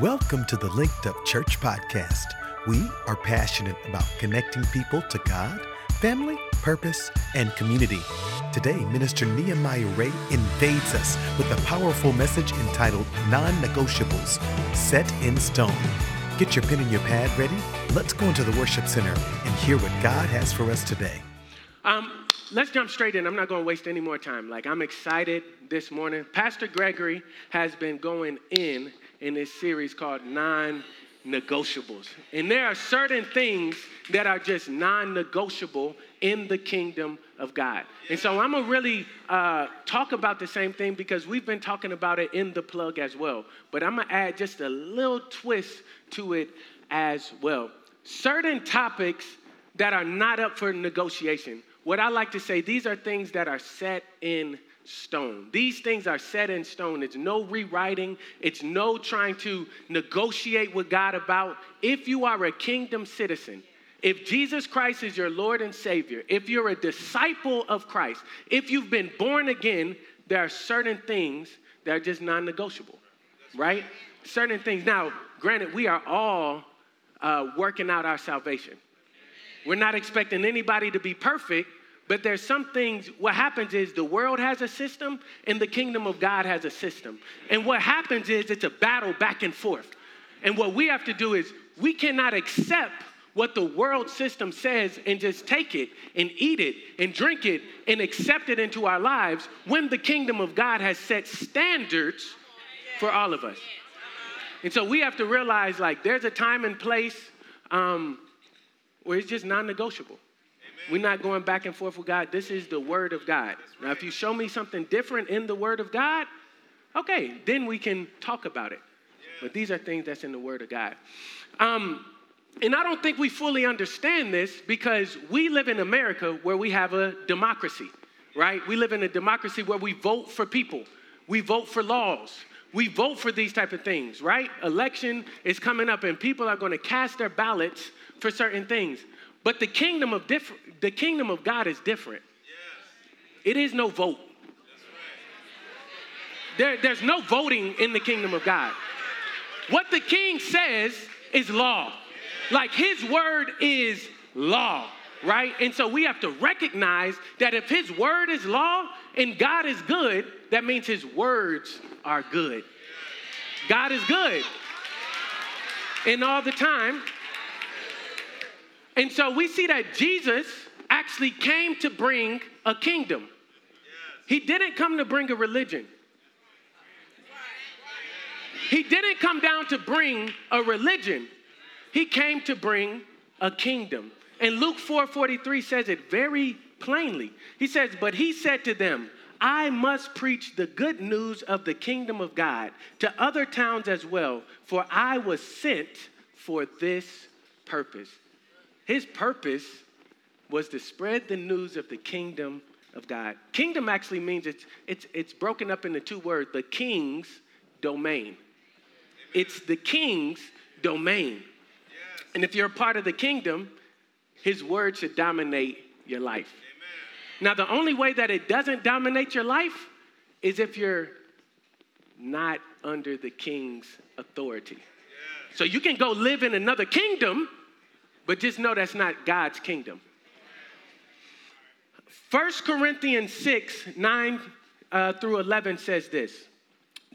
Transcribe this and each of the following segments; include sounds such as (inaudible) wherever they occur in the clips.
Welcome to the Linked Up Church Podcast. We are passionate about connecting people to God, family, purpose, and community. Today, Minister Nehemiah Ray invades us with a powerful message entitled Non Negotiables Set in Stone. Get your pen and your pad ready. Let's go into the worship center and hear what God has for us today. Um, let's jump straight in. I'm not going to waste any more time. Like, I'm excited this morning. Pastor Gregory has been going in in this series called Non Negotiables. And there are certain things that are just non negotiable in the kingdom of God. And so I'm going to really uh, talk about the same thing because we've been talking about it in the plug as well. But I'm going to add just a little twist to it as well. Certain topics that are not up for negotiation. What I like to say, these are things that are set in stone. These things are set in stone. It's no rewriting, it's no trying to negotiate with God about. If you are a kingdom citizen, if Jesus Christ is your Lord and Savior, if you're a disciple of Christ, if you've been born again, there are certain things that are just non negotiable, right? Certain things. Now, granted, we are all uh, working out our salvation. We're not expecting anybody to be perfect, but there's some things, what happens is the world has a system and the kingdom of God has a system. And what happens is it's a battle back and forth. And what we have to do is we cannot accept what the world system says and just take it and eat it and drink it and accept it into our lives when the kingdom of God has set standards for all of us. And so we have to realize like there's a time and place um, where it's just non negotiable. We're not going back and forth with God. This is the Word of God. Now, if you show me something different in the Word of God, okay, then we can talk about it. But these are things that's in the Word of God. Um, and I don't think we fully understand this because we live in America where we have a democracy, right? We live in a democracy where we vote for people, we vote for laws. We vote for these type of things, right? Election is coming up and people are going to cast their ballots for certain things. But the kingdom of diff- the kingdom of God is different. It is no vote. There, there's no voting in the kingdom of God. What the king says is law. Like his word is law, right? And so we have to recognize that if his word is law and God is good, that means his words are good. God is good. And all the time, and so we see that Jesus actually came to bring a kingdom. He didn't come to bring a religion. He didn't come down to bring a religion. He came to bring a kingdom. And Luke 4:43 says it very plainly. He says, "But he said to them, I must preach the good news of the kingdom of God to other towns as well, for I was sent for this purpose." His purpose was to spread the news of the kingdom of God. Kingdom actually means it's, it's, it's broken up into two words the king's domain. It's the king's domain. And if you're a part of the kingdom, his word should dominate your life. Now, the only way that it doesn't dominate your life is if you're not under the king's authority. So you can go live in another kingdom but just know that's not God's kingdom. 1 Corinthians 6 9 uh, through 11 says this.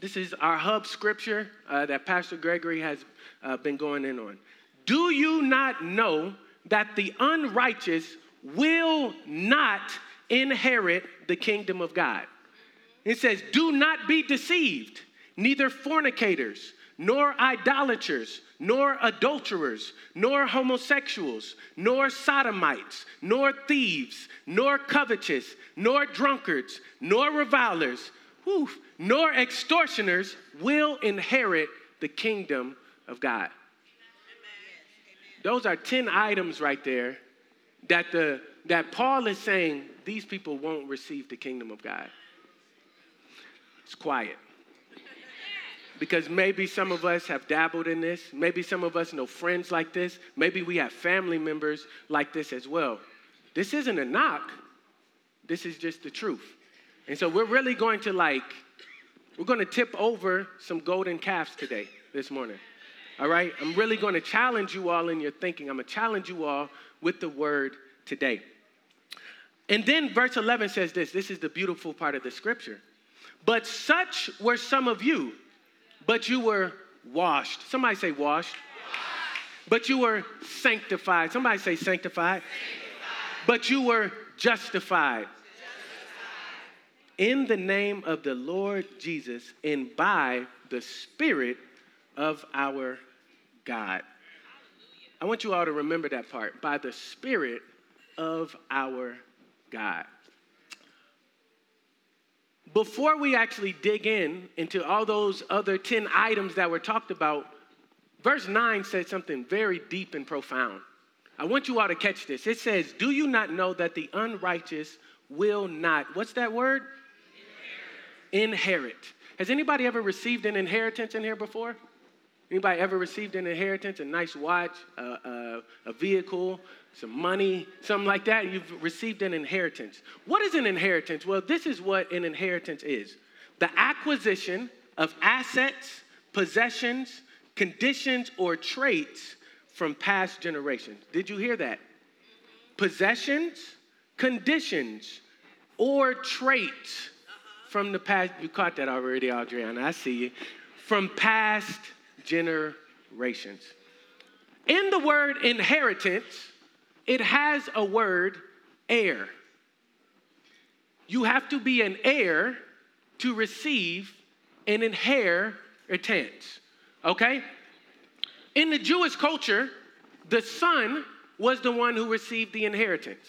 This is our hub scripture uh, that Pastor Gregory has uh, been going in on. Do you not know that the unrighteous will not inherit the kingdom of God? It says, Do not be deceived, neither fornicators, nor idolaters, nor adulterers, nor homosexuals, nor sodomites, nor thieves, nor covetous, nor drunkards, nor revilers, whew, nor extortioners will inherit the kingdom of God. Those are 10 items right there that, the, that Paul is saying these people won't receive the kingdom of God. It's quiet because maybe some of us have dabbled in this. Maybe some of us know friends like this. Maybe we have family members like this as well. This isn't a knock, this is just the truth. And so we're really going to like, we're going to tip over some golden calves today, this morning. All right? I'm really going to challenge you all in your thinking. I'm going to challenge you all with the word today. And then verse 11 says this this is the beautiful part of the scripture. But such were some of you, but you were washed. Somebody say washed. washed. But you were sanctified. Somebody say sanctified. sanctified. But you were justified. justified. In the name of the Lord Jesus and by the Spirit of our God. I want you all to remember that part. By the Spirit of our God. Before we actually dig in into all those other 10 items that were talked about, verse 9 says something very deep and profound. I want you all to catch this. It says, Do you not know that the unrighteous will not, what's that word? Inherit. Inherit. Has anybody ever received an inheritance in here before? Anybody ever received an inheritance, a nice watch, a, a, a, vehicle, some money, something like that? You've received an inheritance. What is an inheritance? Well, this is what an inheritance is the acquisition of assets, possessions, conditions, or traits from past generations. Did you hear that? Possessions, conditions, or traits from the past. You caught that already, Adriana. I see you. From past generations. In the word inheritance, it has a word heir. You have to be an heir to receive an inheritance. Okay? In the Jewish culture, the son was the one who received the inheritance.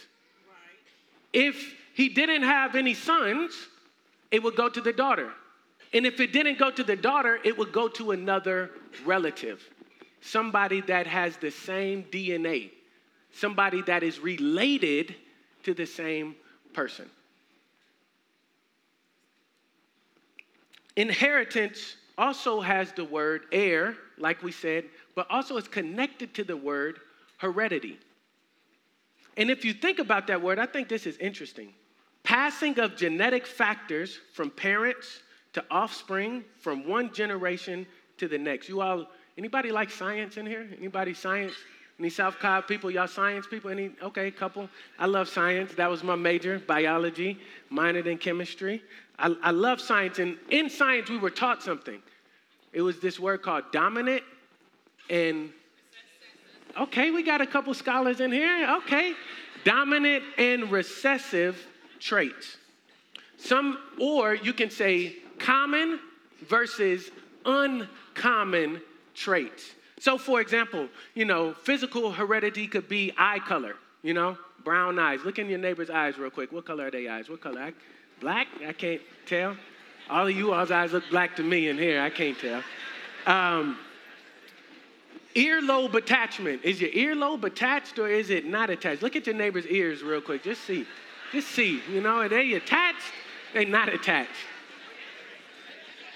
If he didn't have any sons, it would go to the daughter. And if it didn't go to the daughter, it would go to another relative, somebody that has the same DNA, somebody that is related to the same person. Inheritance also has the word heir, like we said, but also is connected to the word heredity. And if you think about that word, I think this is interesting. Passing of genetic factors from parents to offspring from one generation to the next. You all, anybody like science in here? Anybody science? Any South Cobb people? Y'all science people? Any? Okay, couple. I love science. That was my major, biology, minored in chemistry. I, I love science, and in science we were taught something. It was this word called dominant and okay, we got a couple scholars in here. Okay, dominant and recessive traits. Some, or you can say common versus uncommon traits. So, for example, you know, physical heredity could be eye color, you know, brown eyes. Look in your neighbor's eyes real quick. What color are their eyes? What color? Black? I can't tell. All of you, all's eyes look black to me in here. I can't tell. Um, earlobe attachment. Is your earlobe attached or is it not attached? Look at your neighbor's ears real quick. Just see. Just see. You know, are they attached? They not attached.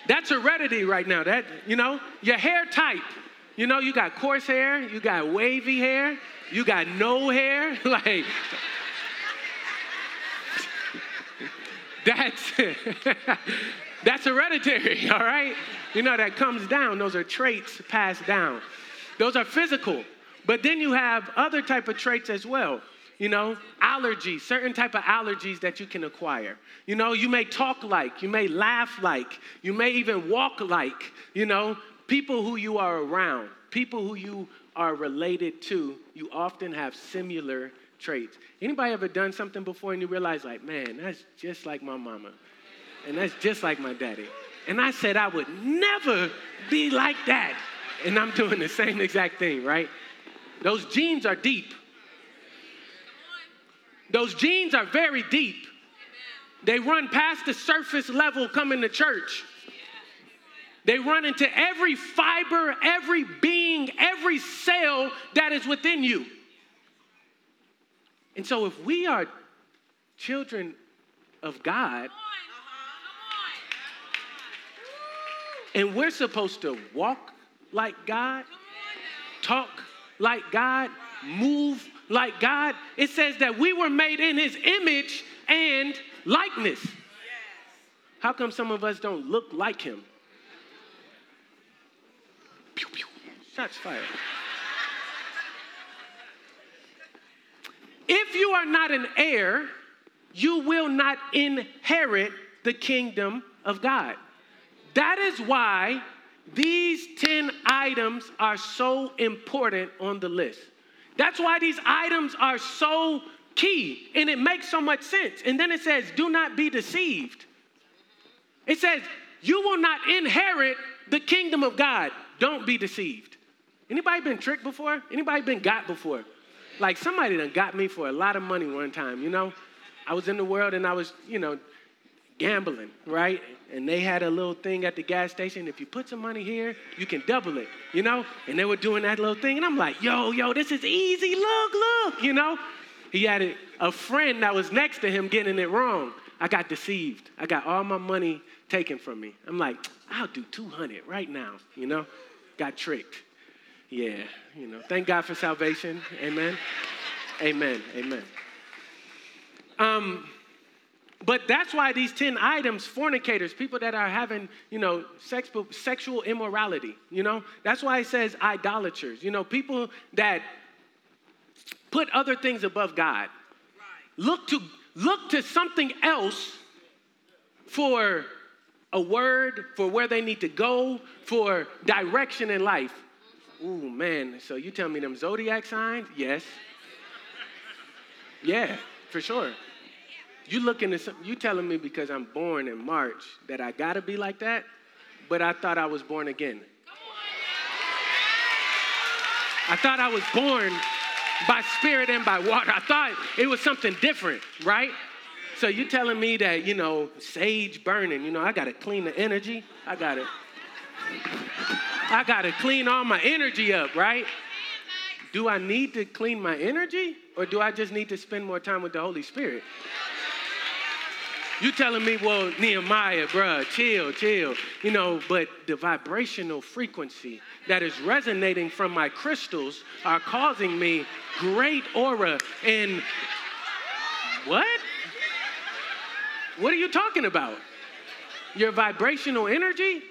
That's heredity right now. That, you know, your hair type. You know, you got coarse hair, you got wavy hair, you got no hair. (laughs) like, that's, (laughs) that's hereditary, (laughs) all right? You know, that comes down. Those are traits passed down. Those are physical. But then you have other type of traits as well you know allergies certain type of allergies that you can acquire. You know you may talk like you may laugh like you may even walk like you know. People who you are around people who you are related to you often have similar traits. Anybody ever done something before and you realize like man that's just like my mama and that's just like my daddy. And i said i would never be like that. And i'm doing the same exact thing right? Those genes are deep those genes are very deep. They run past the surface level coming to church. They run into every fiber, every being, every cell that is within you. And so, if we are children of God, and we're supposed to walk like God, talk like God, move like God, it says that we were made in his image and likeness. How come some of us don't look like him? Pew, pew. Shots fired. if you are not an heir, you will not inherit the kingdom of God. That is why these 10 items are so important on the list. That's why these items are so key and it makes so much sense. And then it says, do not be deceived. It says, you will not inherit the kingdom of God. Don't be deceived. Anybody been tricked before? Anybody been got before? Like somebody done got me for a lot of money one time, you know? I was in the world and I was, you know, gambling, right? And they had a little thing at the gas station. If you put some money here, you can double it, you know? And they were doing that little thing. And I'm like, yo, yo, this is easy. Look, look, you know? He had a, a friend that was next to him getting it wrong. I got deceived. I got all my money taken from me. I'm like, I'll do 200 right now, you know? Got tricked. Yeah, you know, thank God for salvation. Amen. Amen. Amen. Um, but that's why these 10 items, fornicators, people that are having, you know, sex, sexual immorality, you know, that's why it says idolaters, you know, people that put other things above God. Look to look to something else for a word, for where they need to go, for direction in life. Ooh, man. So you tell me them zodiac signs? Yes. Yeah, for sure. You looking at some, you telling me because I'm born in March that I gotta be like that, but I thought I was born again. I thought I was born by spirit and by water. I thought it was something different, right? So you telling me that, you know, sage burning, you know, I gotta clean the energy. I gotta, I gotta clean all my energy up, right? Do I need to clean my energy or do I just need to spend more time with the Holy Spirit? You telling me, well, Nehemiah, bruh, chill, chill. You know, but the vibrational frequency that is resonating from my crystals are causing me great aura. And what? What are you talking about? Your vibrational energy?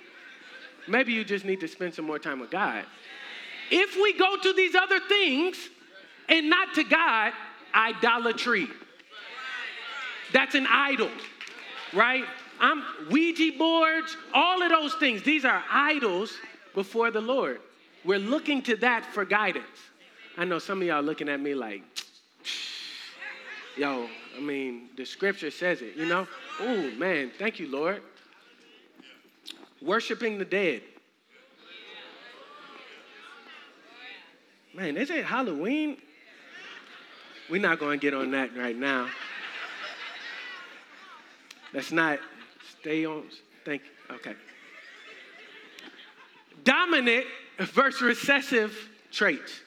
Maybe you just need to spend some more time with God. If we go to these other things and not to God, idolatry. That's an idol right? I'm Ouija boards, all of those things. These are idols before the Lord. We're looking to that for guidance. I know some of y'all looking at me like, yo, I mean, the scripture says it, you know? Oh, man, thank you, Lord. Worshiping the dead. Man, is it Halloween? We're not going to get on that right now. Let's not stay on. Thank you. Okay. Dominant versus recessive traits.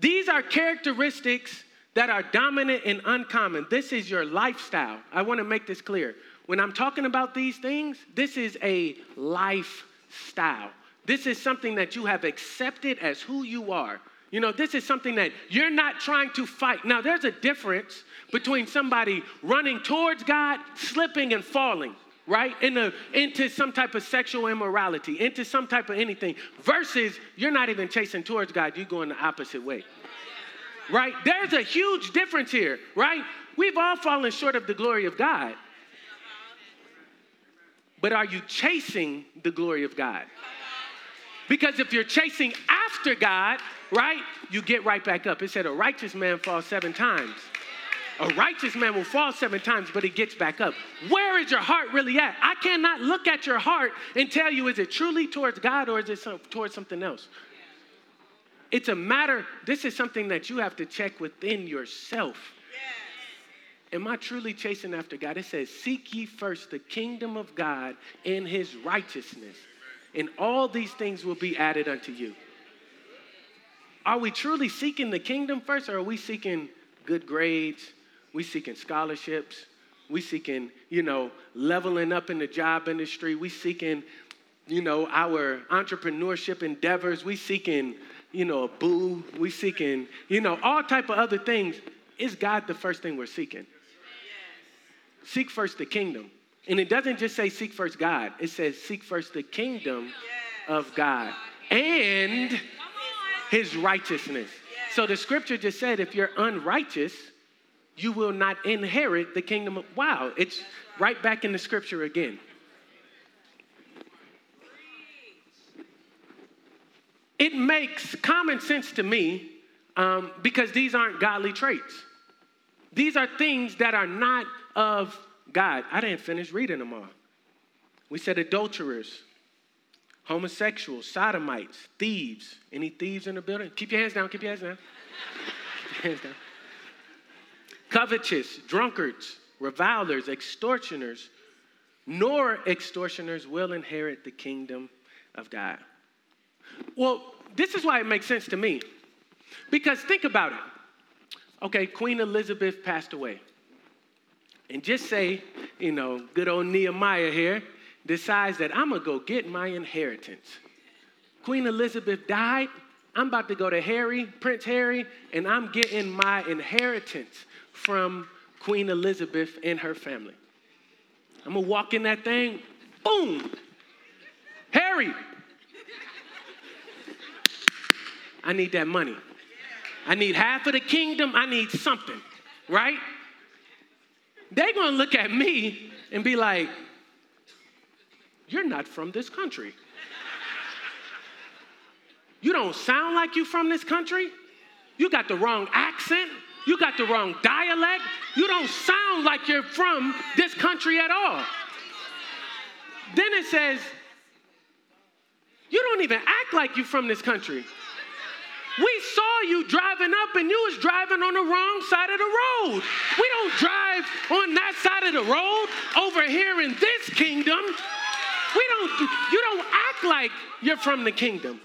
These are characteristics that are dominant and uncommon. This is your lifestyle. I want to make this clear. When I'm talking about these things, this is a lifestyle. This is something that you have accepted as who you are. You know, this is something that you're not trying to fight. Now, there's a difference between somebody running towards God, slipping and falling, right? In into some type of sexual immorality, into some type of anything, versus you're not even chasing towards God, you're going the opposite way. Right? There's a huge difference here, right? We've all fallen short of the glory of God. But are you chasing the glory of God? Because if you're chasing after God, right, you get right back up. It said a righteous man falls seven times. A righteous man will fall seven times, but he gets back up. Where is your heart really at? I cannot look at your heart and tell you is it truly towards God or is it some, towards something else? It's a matter, this is something that you have to check within yourself. Yes. Am I truly chasing after God? It says, Seek ye first the kingdom of God and his righteousness, and all these things will be added unto you. Are we truly seeking the kingdom first, or are we seeking good grades? We seeking scholarships. We seeking, you know, leveling up in the job industry. We seeking, you know, our entrepreneurship endeavors. We seeking, you know, a boo. We seeking, you know, all type of other things. Is God the first thing we're seeking? Seek first the kingdom. And it doesn't just say seek first God. It says seek first the kingdom of God. And his righteousness. So the scripture just said if you're unrighteous, you will not inherit the kingdom of wow. It's right back in the scripture again. It makes common sense to me um, because these aren't godly traits. These are things that are not of God. I didn't finish reading them all. We said adulterers, homosexuals, sodomites, thieves. Any thieves in the building? Keep your hands down, keep your hands down. (laughs) keep your hands down. Covetous, drunkards, revilers, extortioners, nor extortioners will inherit the kingdom of God. Well, this is why it makes sense to me. Because think about it. Okay, Queen Elizabeth passed away. And just say, you know, good old Nehemiah here decides that I'm gonna go get my inheritance. Queen Elizabeth died. I'm about to go to Harry, Prince Harry, and I'm getting my inheritance from Queen Elizabeth and her family. I'm gonna walk in that thing, boom, Harry. I need that money. I need half of the kingdom. I need something, right? They're gonna look at me and be like, You're not from this country. You don't sound like you're from this country. You got the wrong accent. You got the wrong dialect. You don't sound like you're from this country at all. Then it says, You don't even act like you're from this country. We saw you driving up and you was driving on the wrong side of the road. We don't drive on that side of the road over here in this kingdom. We don't you don't act like you're from the kingdom.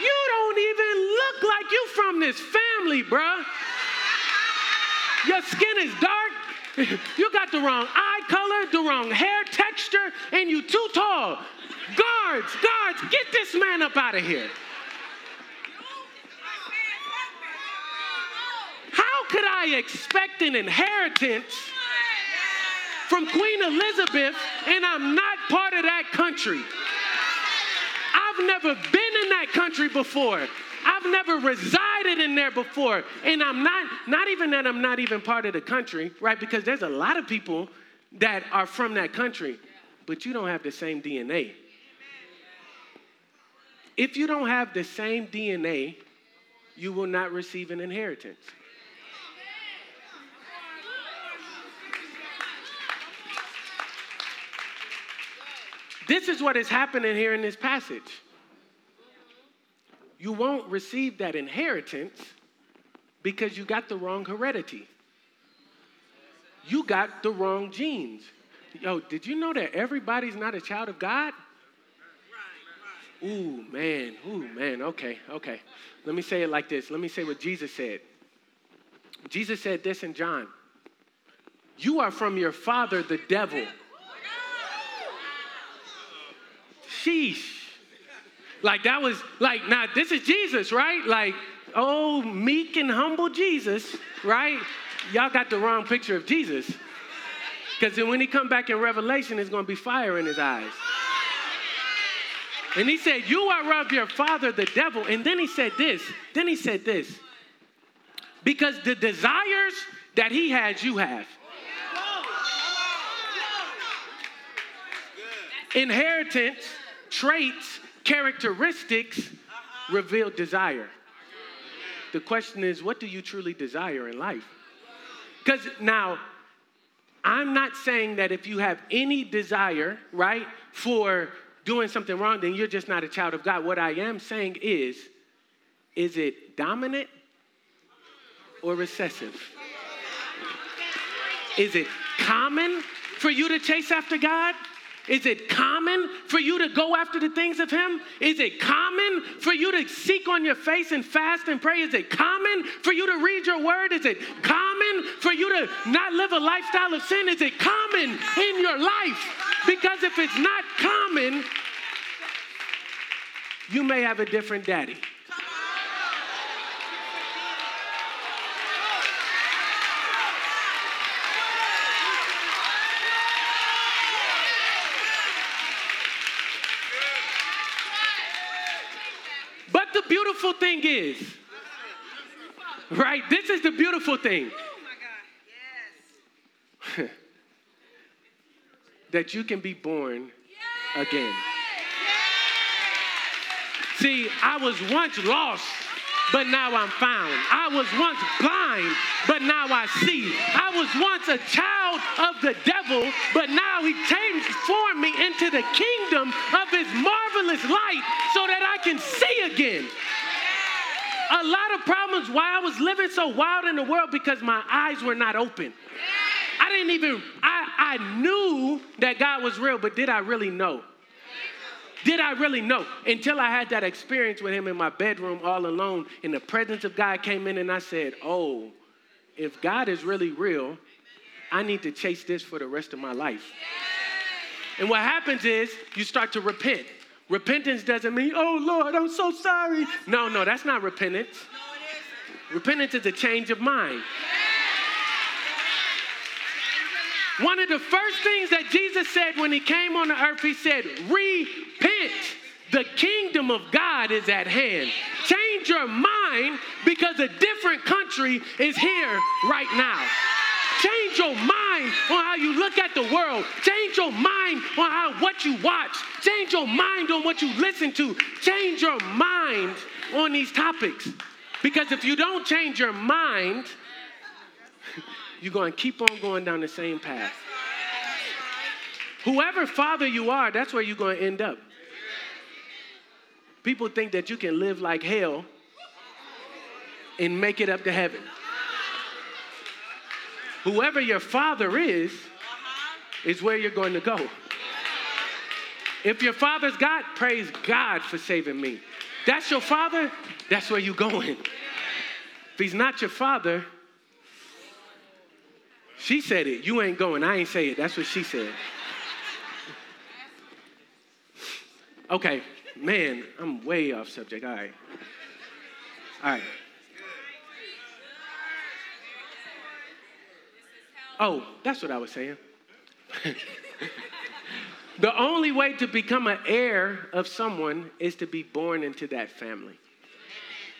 You don't even look like you're from this family, bruh. Your skin is dark. (laughs) You got the wrong eye color, the wrong hair texture, and you too tall. Guards, guards, get this man up out of here. How could I expect an inheritance from Queen Elizabeth and I'm not part of that country? I've never been in that country before. I've never resided in there before. And I'm not, not even that I'm not even part of the country, right? Because there's a lot of people that are from that country, but you don't have the same DNA. If you don't have the same DNA, you will not receive an inheritance. This is what is happening here in this passage. You won't receive that inheritance because you got the wrong heredity. You got the wrong genes. Yo, did you know that everybody's not a child of God? Ooh, man. Ooh, man. Okay, okay. Let me say it like this. Let me say what Jesus said. Jesus said this in John You are from your father, the devil. Sheesh. Like that was like, now this is Jesus, right? Like, oh, meek and humble Jesus, right? Y'all got the wrong picture of Jesus. Because then when he come back in Revelation, going to be fire in his eyes. And he said, You are of your father, the devil. And then he said this. Then he said this. Because the desires that he has, you have. Inheritance, traits, characteristics reveal desire. The question is, what do you truly desire in life? Because now, I'm not saying that if you have any desire, right, for doing something wrong, then you're just not a child of God. What I am saying is, is it dominant or recessive? Is it common for you to chase after God? Is it common for you to go after the things of Him? Is it common for you to seek on your face and fast and pray? Is it common for you to read your word? Is it common for you to not live a lifestyle of sin? Is it common in your life? Because if it's not common, you may have a different daddy. Beautiful thing is? Right? This is the beautiful thing. Oh (laughs) that you can be born again. See, I was once lost, but now I'm found. I was once blind, but now I see. I was once a child of the devil, but now he transformed me into the kingdom of his marvelous light so that I can see again. A lot of problems why I was living so wild in the world because my eyes were not open. I didn't even, I, I knew that God was real, but did I really know? Did I really know? Until I had that experience with him in my bedroom all alone, and the presence of God came in, and I said, Oh, if God is really real, I need to chase this for the rest of my life. And what happens is you start to repent. Repentance doesn't mean, oh Lord, I'm so sorry. No, no, that's not repentance. Repentance is a change of mind. One of the first things that Jesus said when he came on the earth, he said, Repent. The kingdom of God is at hand. Change your mind because a different country is here right now. Change your mind on how you look at the world. Change your mind on how what you watch. Change your mind on what you listen to. Change your mind on these topics. Because if you don't change your mind, (laughs) you're going to keep on going down the same path. Whoever father you are, that's where you're going to end up. People think that you can live like hell and make it up to heaven. Whoever your father is, uh-huh. is where you're going to go. If your father's God, praise God for saving me. That's your father, that's where you're going. If he's not your father, she said it. You ain't going. I ain't say it. That's what she said. Okay, man, I'm way off subject. All right. All right. Oh, that's what I was saying. (laughs) the only way to become an heir of someone is to be born into that family.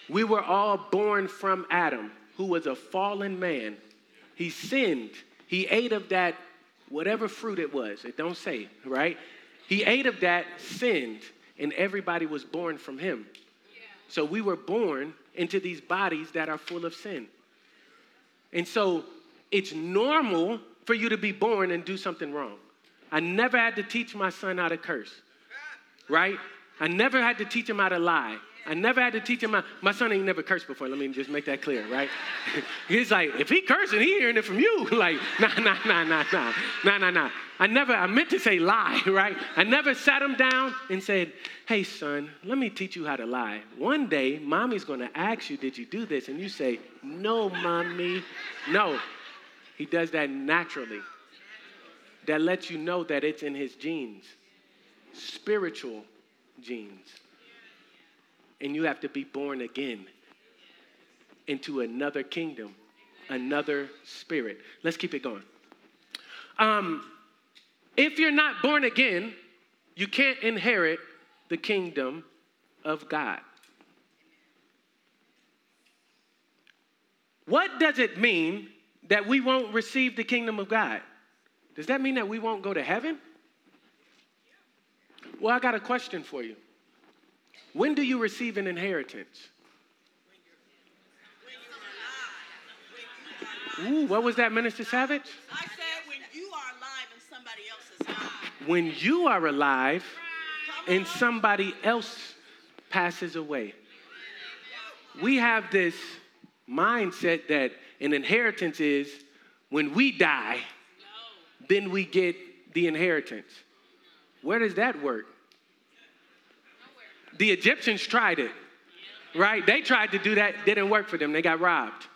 We were all born from Adam, who was a fallen man he sinned. He ate of that, whatever fruit it was. It don't say, right? He ate of that, sinned, and everybody was born from him. So we were born into these bodies that are full of sin. And so it's normal for you to be born and do something wrong. I never had to teach my son how to curse, right? I never had to teach him how to lie. I never had to teach him. My, my son ain't never cursed before. Let me just make that clear, right? (laughs) He's like, if he cursing, he hearing it from you. (laughs) like, nah, nah, nah, nah, nah, nah, nah, nah. I never, I meant to say lie, (laughs) right? I never sat him down and said, hey, son, let me teach you how to lie. One day, mommy's to ask you, did you do this? And you say, no, mommy. No. He does that naturally. That lets you know that it's in his genes, spiritual genes and you have to be born again into another kingdom, another spirit. Let's keep it going. Um, if you're not born again, you can't inherit the kingdom of God. What does it mean that we won't receive the kingdom of God? Does that mean that we won't go to heaven? Well, I got a question for you. When do you receive an inheritance? Ooh, what was that, Minister Savage? I said when you are alive and somebody else is alive. When you are alive and somebody else passes away. We have this mindset that an inheritance is when we die, then we get the inheritance. Where does that work? The Egyptians tried it, right? They tried to do that, didn't work for them. They got robbed,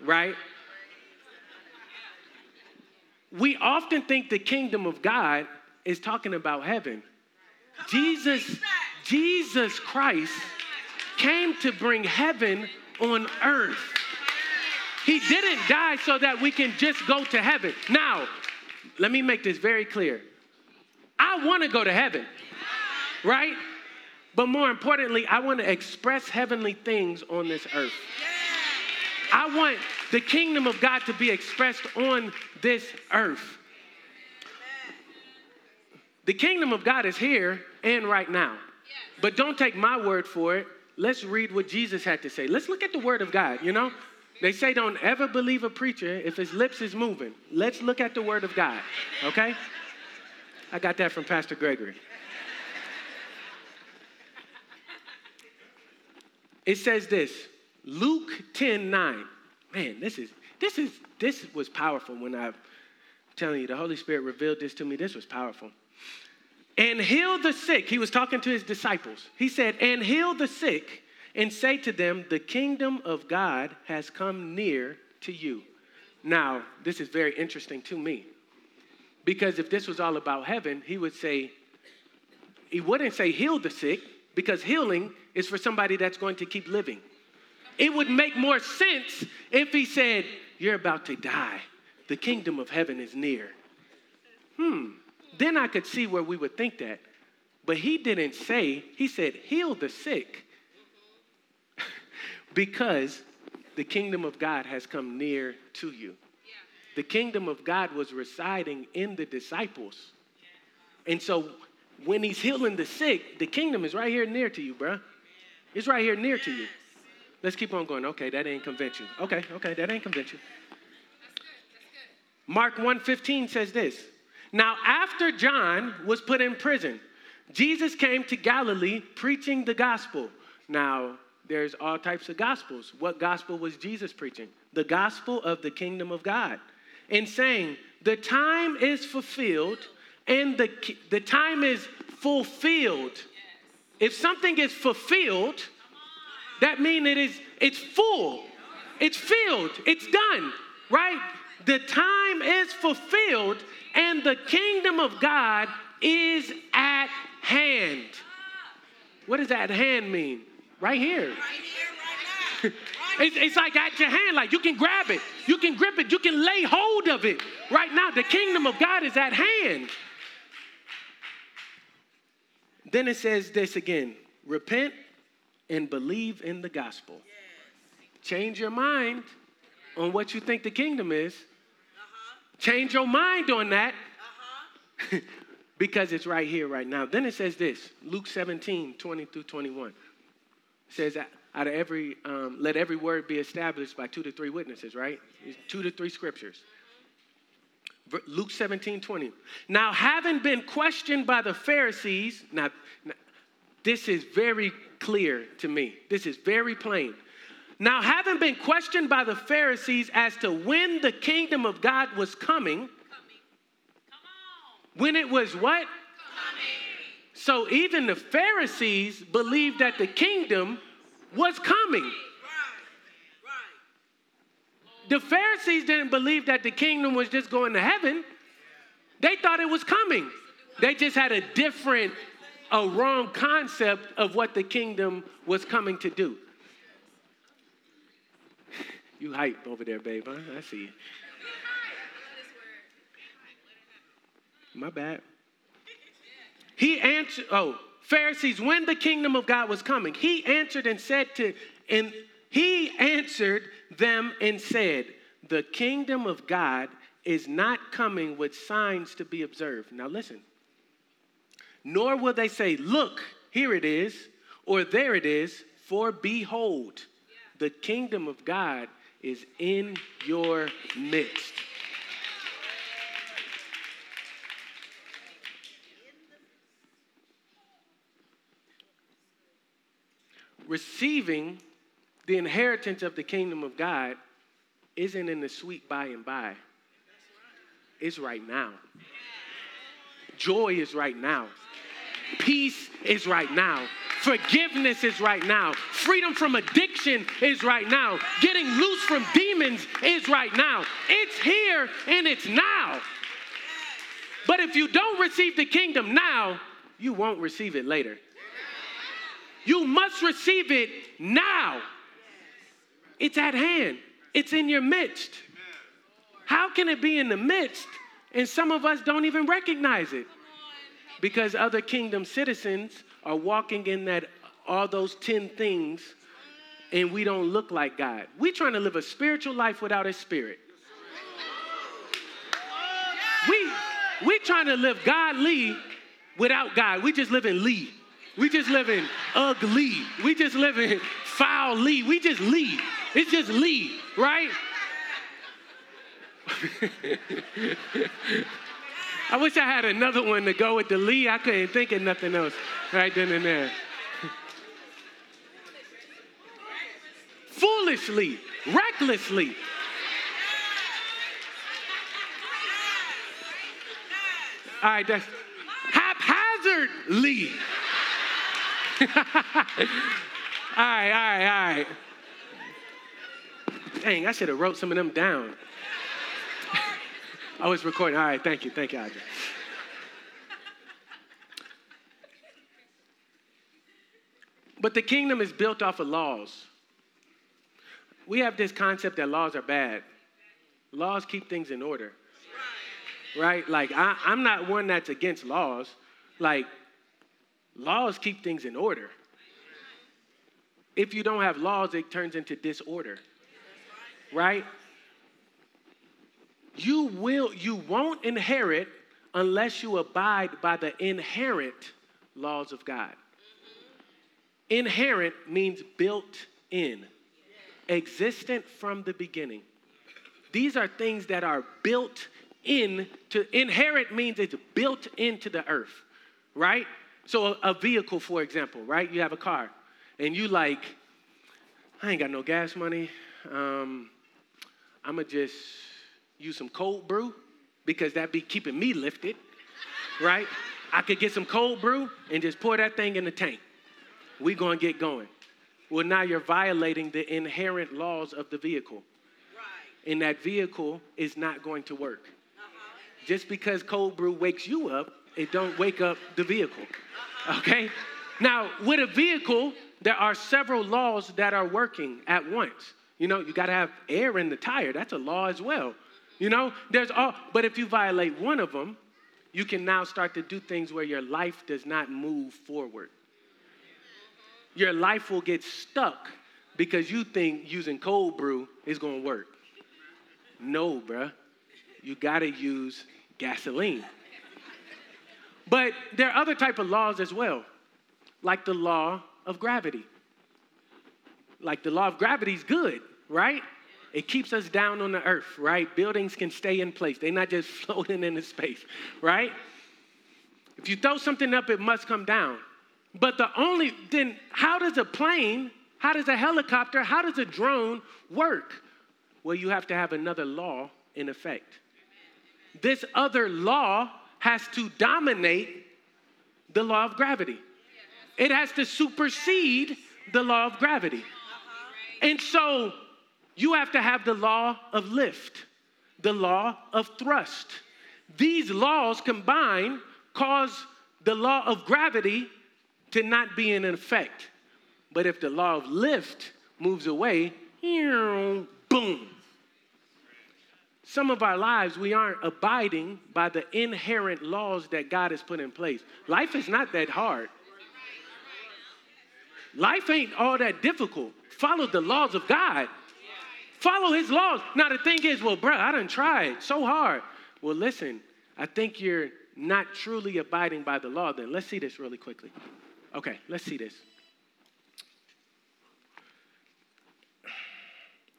right? We often think the kingdom of God is talking about heaven. Jesus, Jesus Christ came to bring heaven on earth. He didn't die so that we can just go to heaven. Now, let me make this very clear. I want to go to heaven, right? But more importantly, I want to express heavenly things on this earth. I want the kingdom of God to be expressed on this earth. The kingdom of God is here and right now. But don't take my word for it. Let's read what Jesus had to say. Let's look at the word of God, you know? They say don't ever believe a preacher if his lips is moving. Let's look at the word of God, okay? I got that from Pastor Gregory. It says this, Luke 10 9. Man, this is this is this was powerful when I'm telling you, the Holy Spirit revealed this to me. This was powerful. And heal the sick. He was talking to his disciples. He said, and heal the sick and say to them, the kingdom of God has come near to you. Now, this is very interesting to me. Because if this was all about heaven, he would say, he wouldn't say heal the sick, because healing is for somebody that's going to keep living. It would make more sense if he said, You're about to die. The kingdom of heaven is near. Hmm. Then I could see where we would think that. But he didn't say, he said, Heal the sick. Because the kingdom of God has come near to you. The kingdom of God was residing in the disciples. And so when he's healing the sick, the kingdom is right here near to you, bruh. It's right here near to you. Let's keep on going. Okay, that ain't convince you. Okay, okay, that ain't convince you. Mark 1:15 says this. Now, after John was put in prison, Jesus came to Galilee preaching the gospel. Now, there's all types of gospels. What gospel was Jesus preaching? The gospel of the kingdom of God. And saying, the time is fulfilled and the, the time is fulfilled. If something is fulfilled, that means it is it's full. It's filled. It's done, right? The time is fulfilled and the kingdom of God is at hand. What does at hand mean? Right here. Right here, right (laughs) it's, it's like at your hand, like you can grab it, you can grip it, you can lay hold of it. Right now, the kingdom of God is at hand. Then it says this again repent and believe in the gospel. Change your mind on what you think the kingdom is. Uh-huh. Change your mind on that uh-huh. (laughs) because it's right here, right now. Then it says this Luke 17, 20 through 21. Says, out of every, um, let every word be established by two to three witnesses, right? It's Two to three scriptures. Luke 17, 20. Now, having been questioned by the Pharisees, now, now, this is very clear to me. This is very plain. Now, having been questioned by the Pharisees as to when the kingdom of God was coming, when it was what? So even the Pharisees believed that the kingdom was coming. The Pharisees didn't believe that the kingdom was just going to heaven. They thought it was coming. They just had a different, a wrong concept of what the kingdom was coming to do. You hype over there, babe. Huh? I see you. My bad. He answered, oh, Pharisees, when the kingdom of God was coming, he answered and said to, and he answered them and said, The kingdom of God is not coming with signs to be observed. Now listen. Nor will they say, Look, here it is, or there it is, for behold, the kingdom of God is in your midst. Receiving the inheritance of the kingdom of God isn't in the sweet by and by, it's right now. Joy is right now. Peace is right now. Forgiveness is right now. Freedom from addiction is right now. Getting loose from demons is right now. It's here and it's now. But if you don't receive the kingdom now, you won't receive it later. You must receive it now. It's at hand, it's in your midst. How can it be in the midst and some of us don't even recognize it? because other kingdom citizens are walking in that all those 10 things and we don't look like God. We're trying to live a spiritual life without a spirit. We we trying to live godly without God. We just live in Lee. We just live in ugly. We just live in foul Lee. We just Lee. It's just Lee, right? (laughs) I wish I had another one to go with the Lee. I couldn't think of nothing else right then and there. Foolishly, recklessly. All right, that's haphazardly. (laughs) all right, all right, all right. Dang, I should have wrote some of them down. I was recording. All right, thank you, thank you, Audrey. But the kingdom is built off of laws. We have this concept that laws are bad. Laws keep things in order. Right? Like, I, I'm not one that's against laws. Like, laws keep things in order. If you don't have laws, it turns into disorder. Right? You will you won't inherit unless you abide by the inherent laws of God. Inherent means built in, existent from the beginning. These are things that are built in to inherit means it's built into the earth, right? So a, a vehicle, for example, right? You have a car, and you like, I ain't got no gas money. Um, I'ma just use some cold brew because that be keeping me lifted, right? I could get some cold brew and just pour that thing in the tank. We gonna get going. Well, now you're violating the inherent laws of the vehicle. Right. And that vehicle is not going to work. Uh-huh. Just because cold brew wakes you up, it don't wake up the vehicle. Okay? Now, with a vehicle, there are several laws that are working at once. You know, you got to have air in the tire. That's a law as well. You know, there's all, but if you violate one of them, you can now start to do things where your life does not move forward. Your life will get stuck because you think using cold brew is going to work. No, bruh. You got to use gasoline. But there are other type of laws as well, like the law of gravity. Like the law of gravity is good, right? It keeps us down on the earth, right? Buildings can stay in place. They're not just (laughs) floating into space, right? If you throw something up, it must come down. But the only, then how does a plane, how does a helicopter, how does a drone work? Well, you have to have another law in effect. This other law has to dominate the law of gravity, it has to supersede the law of gravity. And so you have to have the law of lift, the law of thrust. These laws combined cause the law of gravity to not be in effect. But if the law of lift moves away, boom. Some of our lives, we aren't abiding by the inherent laws that God has put in place. Life is not that hard. Life ain't all that difficult. Follow the laws of God. Follow his laws. Now, the thing is, well, bro, I done tried so hard. Well, listen, I think you're not truly abiding by the law then. Let's see this really quickly. Okay, let's see this.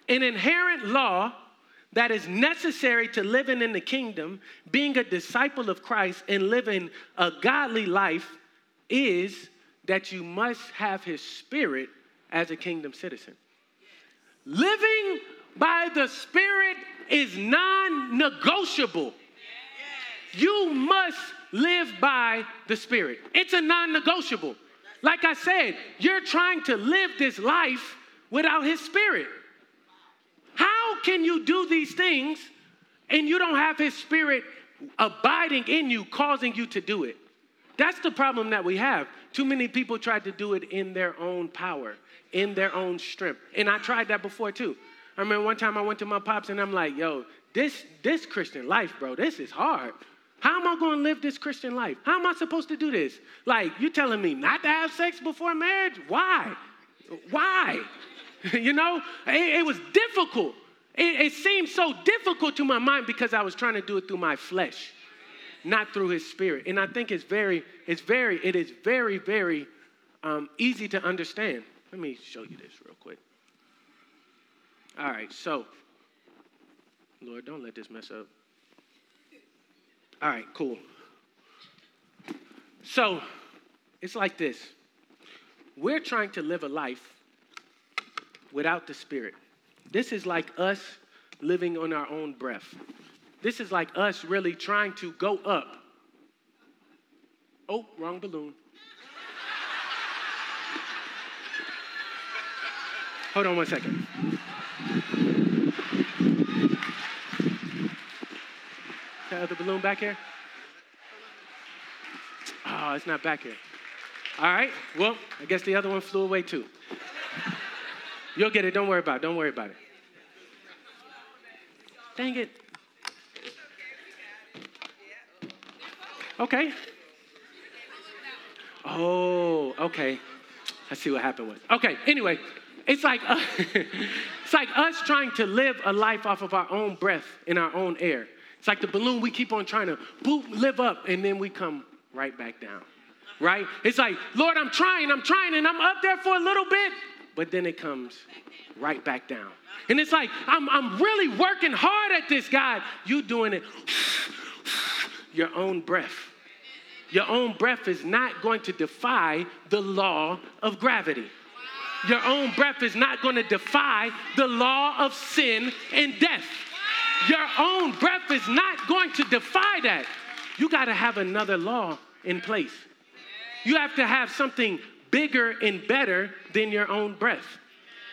An inherent law that is necessary to living in the kingdom, being a disciple of Christ, and living a godly life is that you must have his spirit as a kingdom citizen. Living by the Spirit is non negotiable. You must live by the Spirit. It's a non negotiable. Like I said, you're trying to live this life without His Spirit. Can you do these things and you don't have His Spirit abiding in you, causing you to do it? That's the problem that we have. Too many people try to do it in their own power in their own strength. And I tried that before too. I remember one time I went to my pops and I'm like, yo, this, this Christian life, bro, this is hard. How am I going to live this Christian life? How am I supposed to do this? Like, you're telling me not to have sex before marriage? Why? Why? (laughs) you know, it, it was difficult. It, it seemed so difficult to my mind because I was trying to do it through my flesh, not through his spirit. And I think it's very, it's very, it is very, very um, easy to understand. Let me show you this real quick. All right, so, Lord, don't let this mess up. All right, cool. So, it's like this we're trying to live a life without the Spirit. This is like us living on our own breath. This is like us really trying to go up. Oh, wrong balloon. Hold on one second. That other balloon back here? Oh, it's not back here. All right. Well, I guess the other one flew away too. You'll get it. Don't worry about it. Don't worry about it. Dang it. Okay. Oh, okay. I see what happened with. Okay, anyway, it's like uh, (laughs) it's like us trying to live a life off of our own breath in our own air. It's like the balloon we keep on trying to boop, live up, and then we come right back down. Right? It's like, Lord, I'm trying, I'm trying, and I'm up there for a little bit, but then it comes right back down. And it's like, I'm, I'm really working hard at this, God. You doing it (sighs) your own breath. Your own breath is not going to defy the law of gravity. Your own breath is not going to defy the law of sin and death. Your own breath is not going to defy that. You got to have another law in place. You have to have something bigger and better than your own breath.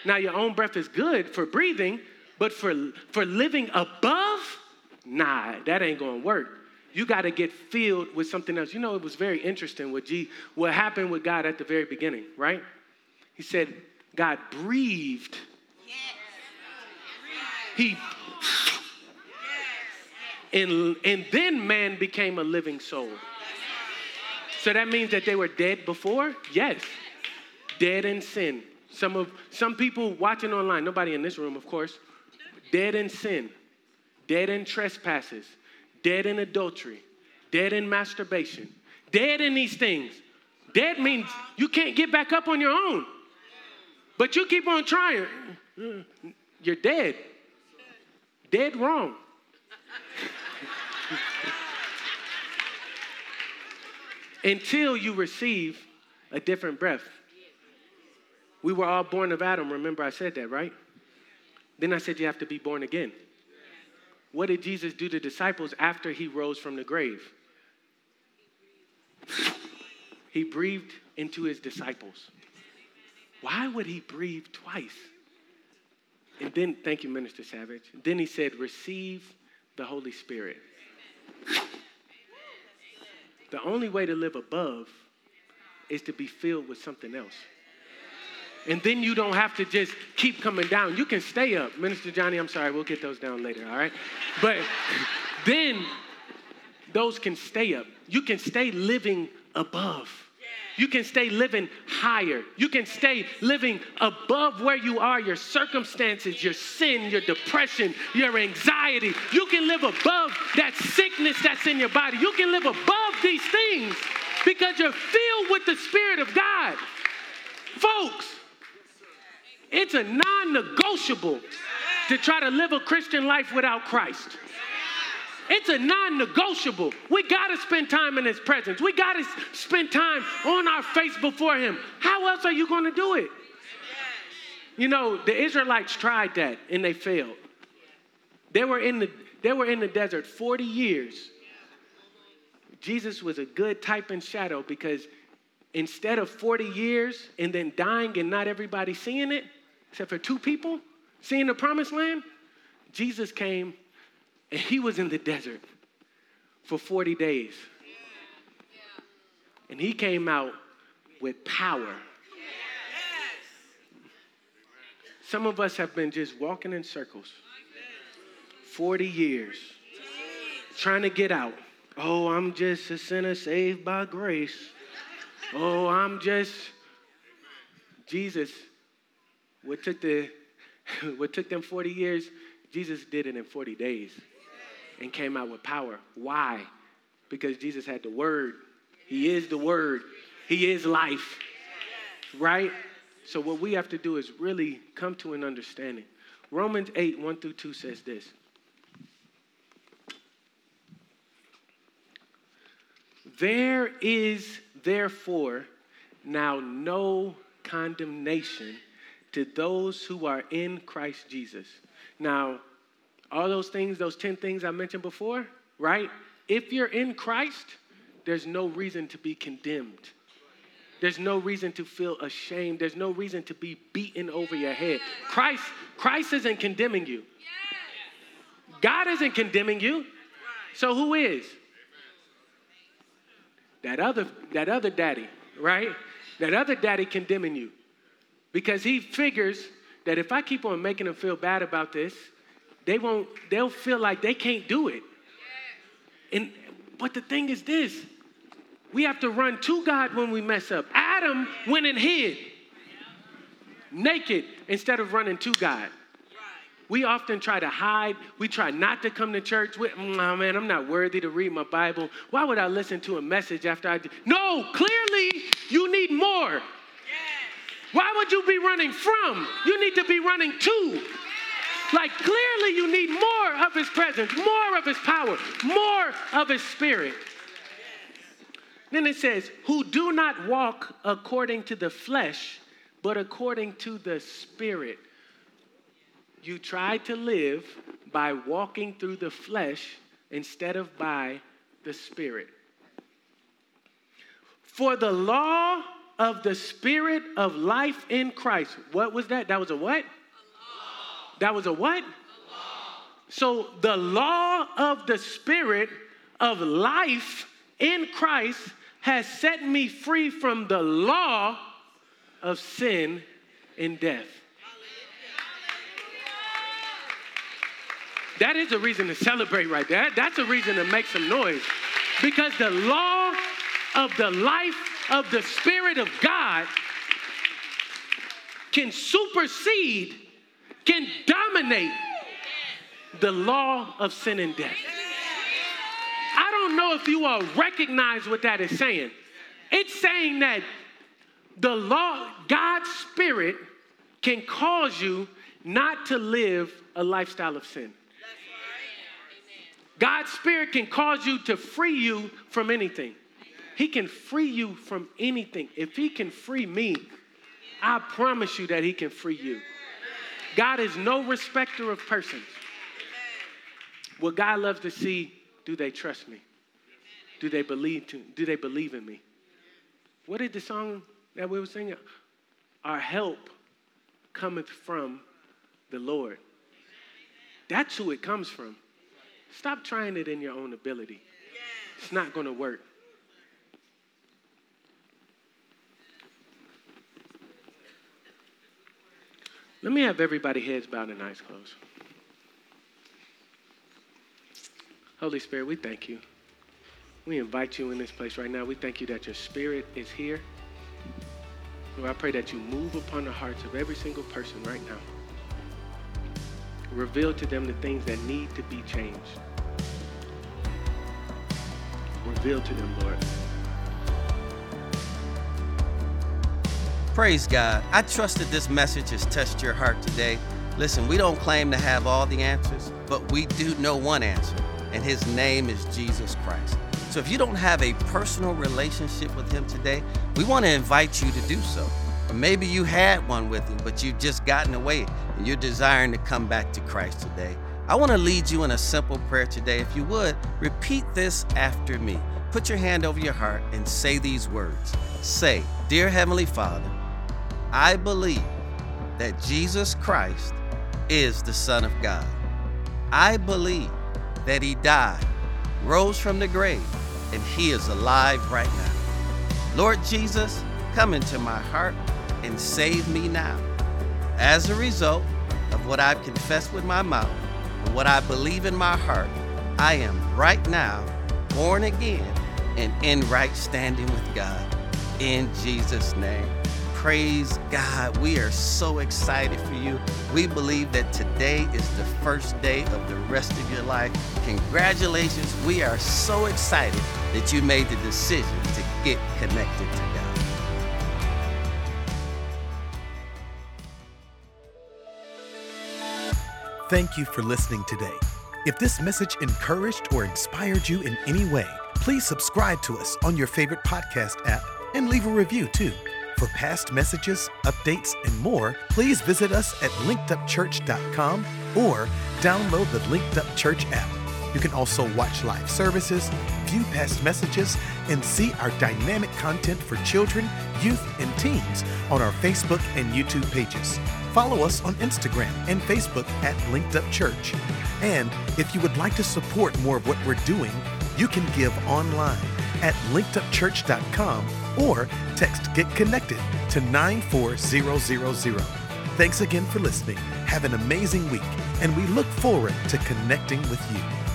Now, your own breath is good for breathing, but for, for living above, nah, that ain't gonna work. You got to get filled with something else. You know, it was very interesting what, G, what happened with God at the very beginning, right? He said, God breathed. He, and, and then man became a living soul. So that means that they were dead before? Yes. Dead in sin. Some of some people watching online, nobody in this room, of course, dead in sin, dead in trespasses, dead in adultery, dead in masturbation, dead in these things. Dead means you can't get back up on your own. But you keep on trying. You're dead. Dead wrong. Until you receive a different breath. We were all born of Adam. Remember, I said that, right? Then I said you have to be born again. What did Jesus do to disciples after he rose from the grave? He breathed into his disciples. Why would he breathe twice? And then, thank you, Minister Savage. Then he said, Receive the Holy Spirit. The only way to live above is to be filled with something else. And then you don't have to just keep coming down. You can stay up. Minister Johnny, I'm sorry, we'll get those down later, all right? But (laughs) then those can stay up. You can stay living above. You can stay living higher. You can stay living above where you are, your circumstances, your sin, your depression, your anxiety. You can live above that sickness that's in your body. You can live above these things because you're filled with the Spirit of God. Folks, it's a non negotiable to try to live a Christian life without Christ. It's a non negotiable. We got to spend time in His presence. We got to spend time on our face before Him. How else are you going to do it? You know, the Israelites tried that and they failed. They were in the, they were in the desert 40 years. Jesus was a good type and shadow because instead of 40 years and then dying and not everybody seeing it, except for two people seeing the promised land, Jesus came and he was in the desert for 40 days. And he came out with power. Some of us have been just walking in circles 40 years, trying to get out Oh, I'm just a sinner saved by grace. Oh, I'm just Jesus. What took the (laughs) what took them 40 years, Jesus did it in 40 days and came out with power. Why? Because Jesus had the word. He is the word. He is life. Right? So what we have to do is really come to an understanding. Romans 8, 1 through 2 says this. There is therefore now no condemnation to those who are in Christ Jesus. Now, all those things, those 10 things I mentioned before, right? If you're in Christ, there's no reason to be condemned. There's no reason to feel ashamed. There's no reason to be beaten over your head. Christ, Christ isn't condemning you. God isn't condemning you. So who is? That other, that other daddy, right? That other daddy condemning you. Because he figures that if I keep on making him feel bad about this, they won't, they'll feel like they can't do it. And but the thing is this we have to run to God when we mess up. Adam went and hid naked instead of running to God. We often try to hide. We try not to come to church. We, oh man, I'm not worthy to read my Bible. Why would I listen to a message after I do? No, clearly you need more. Why would you be running from? You need to be running to. Like clearly you need more of his presence, more of his power, more of his spirit. Then it says, who do not walk according to the flesh, but according to the spirit. You try to live by walking through the flesh instead of by the spirit. For the law of the spirit of life in Christ. What was that? That was a what? That was a what? So the law of the spirit of life in Christ has set me free from the law of sin and death. That is a reason to celebrate right there. That's a reason to make some noise. Because the law of the life of the Spirit of God can supersede, can dominate the law of sin and death. I don't know if you all recognize what that is saying. It's saying that the law, God's Spirit, can cause you not to live a lifestyle of sin. God's Spirit can cause you to free you from anything. He can free you from anything. If He can free me, I promise you that He can free you. God is no respecter of persons. What God loves to see, do they trust me? Do they believe to, do they believe in me? What did the song that we were singing? Our help cometh from the Lord. That's who it comes from. Stop trying it in your own ability. It's not going to work. Let me have everybody heads bowed and eyes closed. Holy Spirit, we thank you. We invite you in this place right now. We thank you that your spirit is here. Lord, I pray that you move upon the hearts of every single person right now. Reveal to them the things that need to be changed. Reveal to them, Lord. Praise God. I trust that this message has touched your heart today. Listen, we don't claim to have all the answers, but we do know one answer, and his name is Jesus Christ. So if you don't have a personal relationship with him today, we want to invite you to do so. Or maybe you had one with him, but you've just gotten away and you're desiring to come back to Christ today. I want to lead you in a simple prayer today. If you would, repeat this after me. Put your hand over your heart and say these words. Say, Dear Heavenly Father, I believe that Jesus Christ is the Son of God. I believe that He died, rose from the grave, and He is alive right now. Lord Jesus, come into my heart and save me now. As a result of what I've confessed with my mouth and what I believe in my heart, I am right now born again and in right standing with God. In Jesus' name. Praise God. We are so excited for you. We believe that today is the first day of the rest of your life. Congratulations. We are so excited that you made the decision to get connected to God. Thank you for listening today. If this message encouraged or inspired you in any way, please subscribe to us on your favorite podcast app and leave a review too. For past messages, updates, and more, please visit us at linkedupchurch.com or download the Linked Up Church app. You can also watch live services, view past messages, and see our dynamic content for children, youth, and teens on our Facebook and YouTube pages. Follow us on Instagram and Facebook at Linked Up Church. And if you would like to support more of what we're doing, you can give online at linkedupchurch.com or text Get Connected to 94000. Thanks again for listening. Have an amazing week, and we look forward to connecting with you.